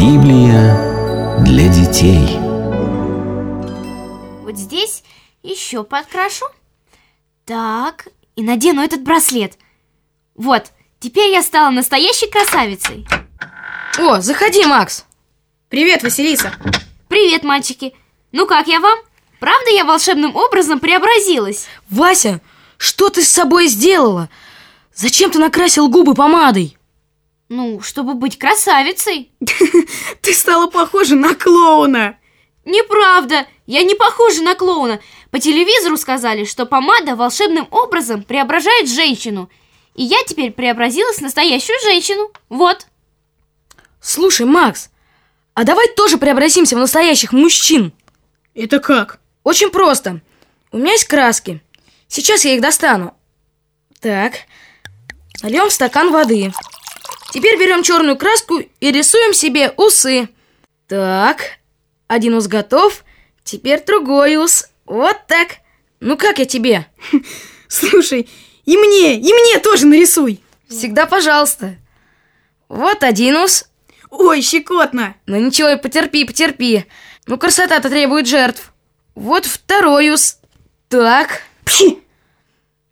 Библия для детей. Вот здесь еще подкрашу. Так, и надену этот браслет. Вот, теперь я стала настоящей красавицей. О, заходи, Макс. Привет, Василиса. Привет, мальчики. Ну как я вам? Правда я волшебным образом преобразилась? Вася, что ты с собой сделала? Зачем ты накрасил губы помадой? Ну, чтобы быть красавицей. Ты стала похожа на клоуна. Неправда, я не похожа на клоуна. По телевизору сказали, что помада волшебным образом преображает женщину. И я теперь преобразилась в настоящую женщину. Вот. Слушай, Макс, а давай тоже преобразимся в настоящих мужчин. Это как? Очень просто. У меня есть краски. Сейчас я их достану. Так. Нальем в стакан воды. Теперь берем черную краску и рисуем себе усы. Так. Один ус готов. Теперь другой ус. Вот так. Ну как я тебе? Слушай, и мне, и мне тоже нарисуй. Всегда пожалуйста. Вот один ус. Ой, щекотно. Ну ничего, потерпи, потерпи. Ну красота-то требует жертв. Вот второй ус. Так. Пхи.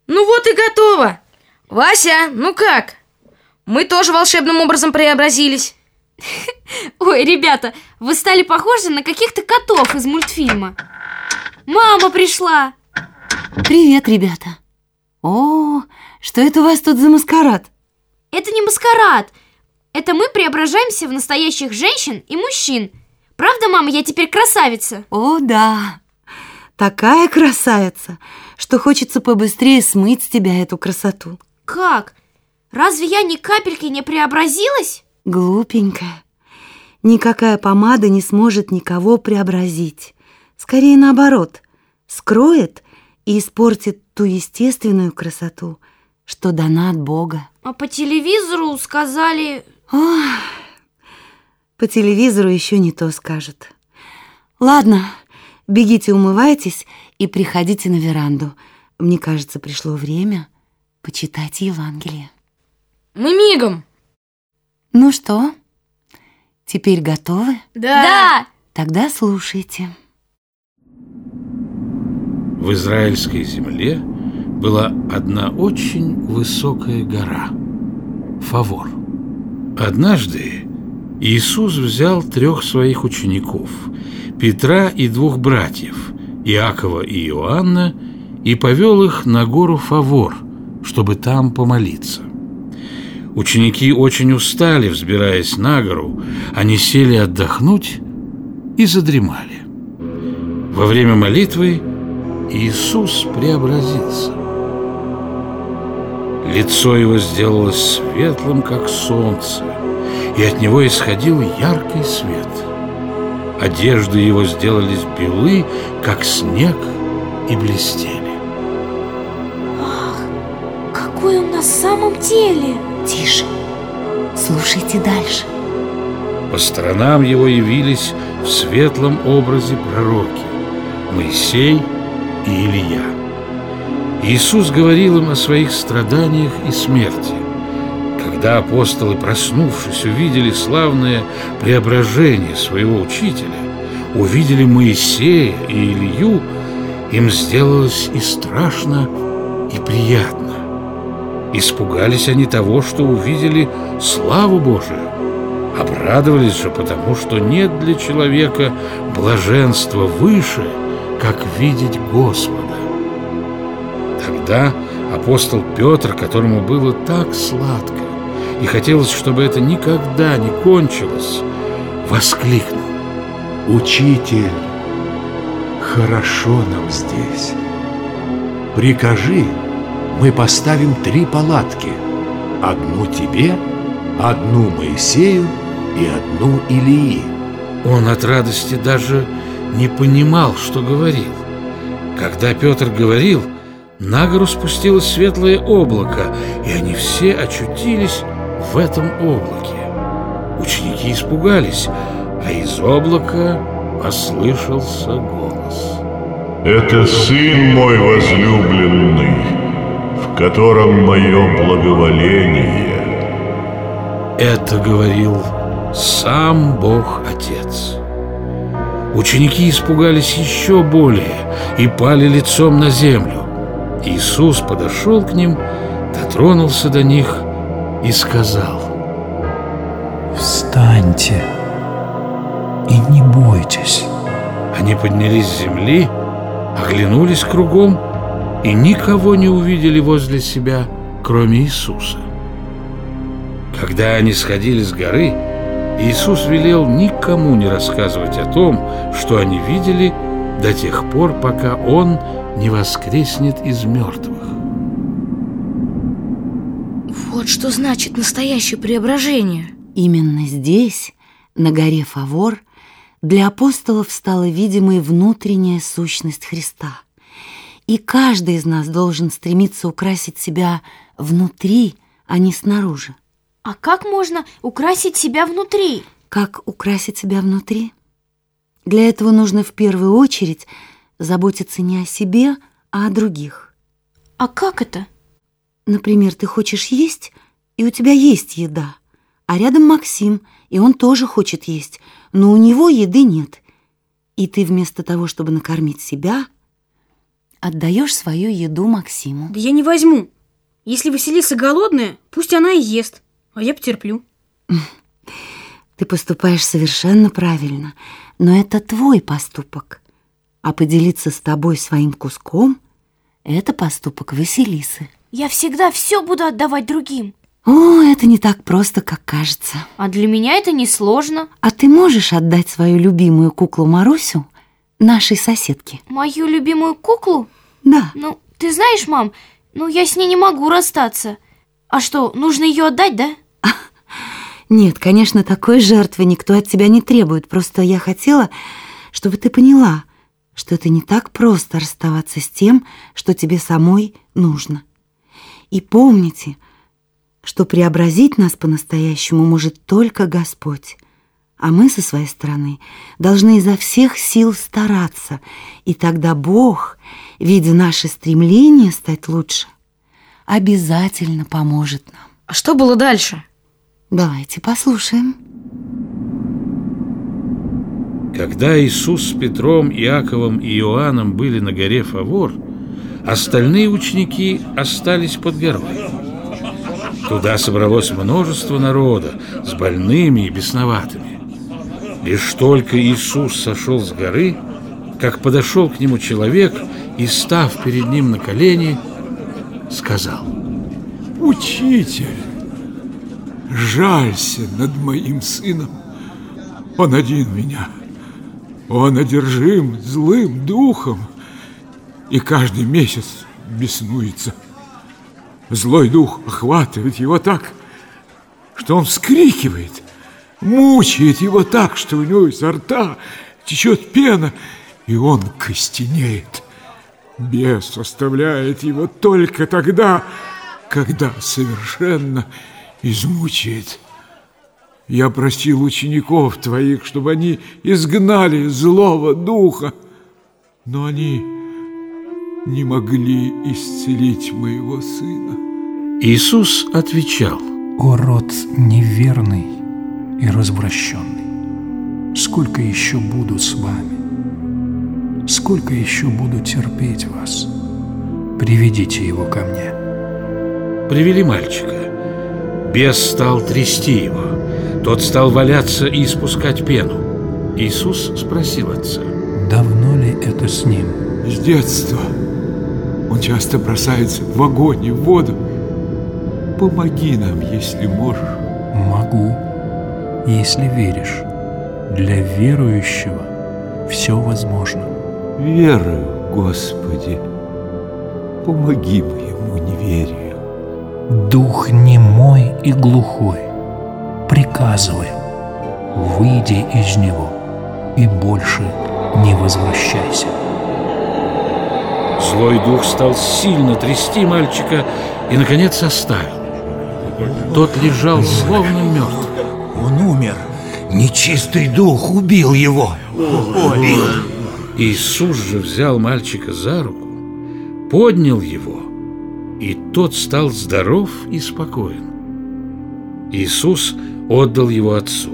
Ну вот и готово. Вася, ну как? Мы тоже волшебным образом преобразились. Ой, ребята, вы стали похожи на каких-то котов из мультфильма. Мама пришла. Привет, ребята. О, что это у вас тут за маскарад? Это не маскарад. Это мы преображаемся в настоящих женщин и мужчин. Правда, мама, я теперь красавица? О, да. Такая красавица, что хочется побыстрее смыть с тебя эту красоту. Как? Разве я ни капельки не преобразилась? Глупенькая. Никакая помада не сможет никого преобразить. Скорее наоборот, скроет и испортит ту естественную красоту, что дана от Бога. А по телевизору сказали... Ох, по телевизору еще не то скажут. Ладно, бегите умывайтесь и приходите на веранду. Мне кажется, пришло время почитать Евангелие. Мы мигом. Ну что, теперь готовы? Да! Тогда слушайте. В израильской земле была одна очень высокая гора – Фавор. Однажды Иисус взял трех своих учеников – Петра и двух братьев – Иакова и Иоанна – и повел их на гору Фавор, чтобы там помолиться. Ученики очень устали, взбираясь на гору, они сели отдохнуть и задремали. Во время молитвы Иисус преобразился. Лицо его сделалось светлым, как солнце, и от него исходил яркий свет. Одежды его сделались белы, как снег, и блестели. Ах, какой он на самом деле! Тише, слушайте дальше. По сторонам его явились в светлом образе пророки Моисей и Илья. Иисус говорил им о своих страданиях и смерти. Когда апостолы, проснувшись, увидели славное преображение своего учителя, увидели Моисея и Илью, им сделалось и страшно, и приятно. Испугались они того, что увидели славу Божию. Обрадовались же потому, что нет для человека блаженства выше, как видеть Господа. Тогда апостол Петр, которому было так сладко, и хотелось, чтобы это никогда не кончилось, воскликнул. Учитель, хорошо нам здесь. Прикажи, мы поставим три палатки. Одну тебе, одну Моисею и одну Илии. Он от радости даже не понимал, что говорил. Когда Петр говорил, на гору спустилось светлое облако, и они все очутились в этом облаке. Ученики испугались, а из облака послышался голос. Это Сын мой возлюбленный, в котором мое благоволение. Это говорил сам Бог Отец. Ученики испугались еще более и пали лицом на землю. Иисус подошел к ним, дотронулся до них и сказал «Встаньте и не бойтесь». Они поднялись с земли, оглянулись кругом и никого не увидели возле себя, кроме Иисуса. Когда они сходили с горы, Иисус велел никому не рассказывать о том, что они видели, до тех пор, пока Он не воскреснет из мертвых. Вот что значит настоящее преображение. Именно здесь, на горе Фавор, для апостолов стала видимой внутренняя сущность Христа. И каждый из нас должен стремиться украсить себя внутри, а не снаружи. А как можно украсить себя внутри? Как украсить себя внутри? Для этого нужно в первую очередь заботиться не о себе, а о других. А как это? Например, ты хочешь есть, и у тебя есть еда, а рядом Максим, и он тоже хочет есть, но у него еды нет. И ты вместо того, чтобы накормить себя, отдаешь свою еду Максиму. Да я не возьму. Если Василиса голодная, пусть она и ест, а я потерплю. Ты поступаешь совершенно правильно, но это твой поступок. А поделиться с тобой своим куском — это поступок Василисы. Я всегда все буду отдавать другим. О, это не так просто, как кажется. А для меня это несложно. А ты можешь отдать свою любимую куклу Марусю нашей соседке? Мою любимую куклу? Да. Ну, ты знаешь, мам, ну я с ней не могу расстаться. А что, нужно ее отдать, да? Нет, конечно, такой жертвы никто от тебя не требует. Просто я хотела, чтобы ты поняла, что это не так просто расставаться с тем, что тебе самой нужно. И помните, что преобразить нас по-настоящему может только Господь. А мы со своей стороны должны изо всех сил стараться, и тогда Бог, видя наше стремление стать лучше, обязательно поможет нам. А что было дальше? Давайте послушаем. Когда Иисус с Петром, Иаковом и Иоанном были на горе Фавор, остальные ученики остались под горой. Туда собралось множество народа с больными и бесноватыми. Лишь только Иисус сошел с горы, как подошел к нему человек и, став перед ним на колени, сказал Учитель, жалься над моим сыном. Он один меня. Он одержим злым духом и каждый месяц беснуется. Злой дух охватывает его так, что он вскрикивает, мучает его так, что у него изо рта течет пена, и он костенеет. Бес оставляет его только тогда, когда совершенно измучает. Я просил учеников твоих, чтобы они изгнали злого духа, но они не могли исцелить моего сына. Иисус отвечал О род неверный и развращенный, сколько еще буду с вами? Сколько еще буду терпеть вас? Приведите его ко мне. Привели мальчика. Бес стал трясти его. Тот стал валяться и испускать пену. Иисус спросил отца. Давно ли это с ним? С детства он часто бросается в огонь и в воду. Помоги нам, если можешь. Могу, если веришь. Для верующего все возможно. Верую, Господи. Помоги моему неверию. Дух немой и глухой, приказываю, выйди из него и больше не возвращайся. Злой дух стал сильно трясти мальчика и, наконец, оставил. Тот лежал словно мертв. Он умер. Нечистый дух убил его. Убил. Иисус же взял мальчика за руку, поднял его, и тот стал здоров и спокоен. Иисус отдал его отцу.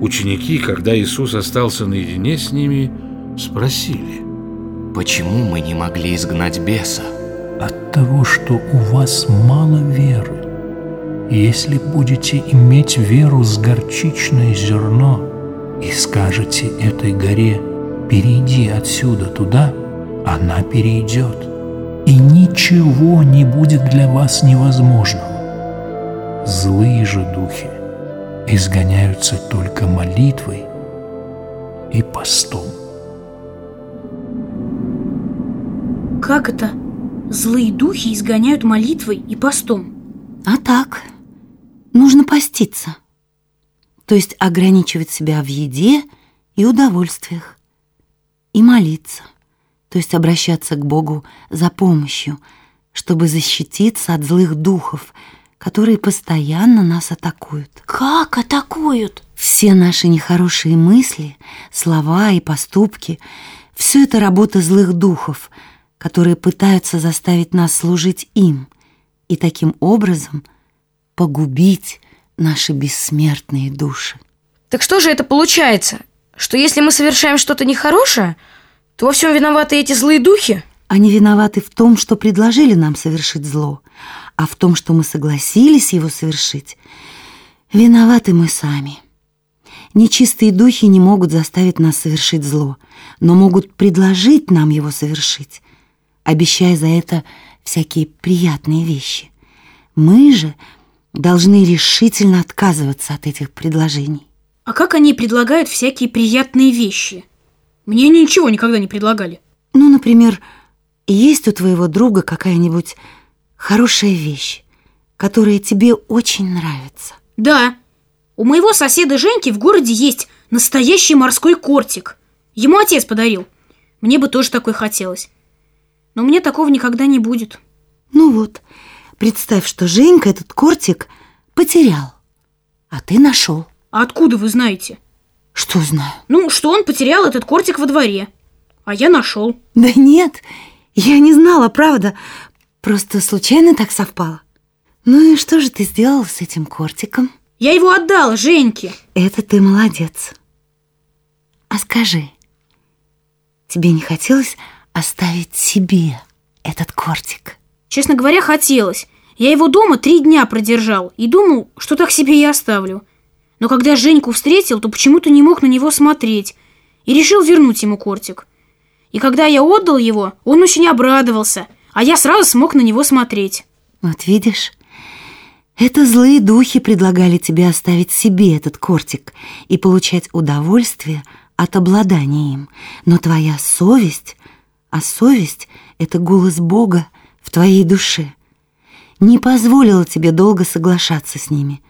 Ученики, когда Иисус остался наедине с ними, спросили. Почему мы не могли изгнать беса? От того, что у вас мало веры. Если будете иметь веру с горчичное зерно и скажете этой горе «перейди отсюда туда», она перейдет, и ничего не будет для вас невозможного. Злые же духи изгоняются только молитвой и постом. Как это? Злые духи изгоняют молитвой и постом. А так, нужно поститься. То есть ограничивать себя в еде и удовольствиях. И молиться. То есть обращаться к Богу за помощью, чтобы защититься от злых духов, которые постоянно нас атакуют. Как атакуют? Все наши нехорошие мысли, слова и поступки — все это работа злых духов, которые пытаются заставить нас служить им и таким образом погубить наши бессмертные души. Так что же это получается? Что если мы совершаем что-то нехорошее, то во всем виноваты эти злые духи? Они виноваты в том, что предложили нам совершить зло, а в том, что мы согласились его совершить, виноваты мы сами. Нечистые духи не могут заставить нас совершить зло, но могут предложить нам его совершить, обещая за это всякие приятные вещи. Мы же должны решительно отказываться от этих предложений. А как они предлагают всякие приятные вещи? Мне ничего никогда не предлагали. Ну, например, есть у твоего друга какая-нибудь хорошая вещь, которая тебе очень нравится. Да, у моего соседа Женьки в городе есть настоящий морской кортик. Ему отец подарил. Мне бы тоже такой хотелось. Но мне такого никогда не будет. Ну вот, представь, что Женька этот кортик потерял, а ты нашел. А откуда вы знаете? Что знаю? Ну, что он потерял этот кортик во дворе. А я нашел. Да нет, я не знала, правда. Просто случайно так совпало. Ну и что же ты сделал с этим кортиком? Я его отдала Женьке. Это ты молодец. А скажи, тебе не хотелось оставить себе этот кортик? Честно говоря, хотелось. Я его дома три дня продержал и думал, что так себе и оставлю. Но когда Женьку встретил, то почему-то не мог на него смотреть и решил вернуть ему кортик. И когда я отдал его, он очень обрадовался, а я сразу смог на него смотреть. Вот видишь, это злые духи предлагали тебе оставить себе этот кортик и получать удовольствие от обладания им. Но твоя совесть, а совесть — это голос Бога в твоей душе, не позволила тебе долго соглашаться с ними.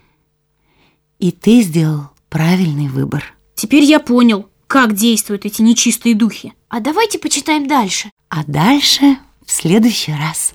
И ты сделал правильный выбор. Теперь я понял, как действуют эти нечистые духи. А давайте почитаем дальше. А дальше в следующий раз.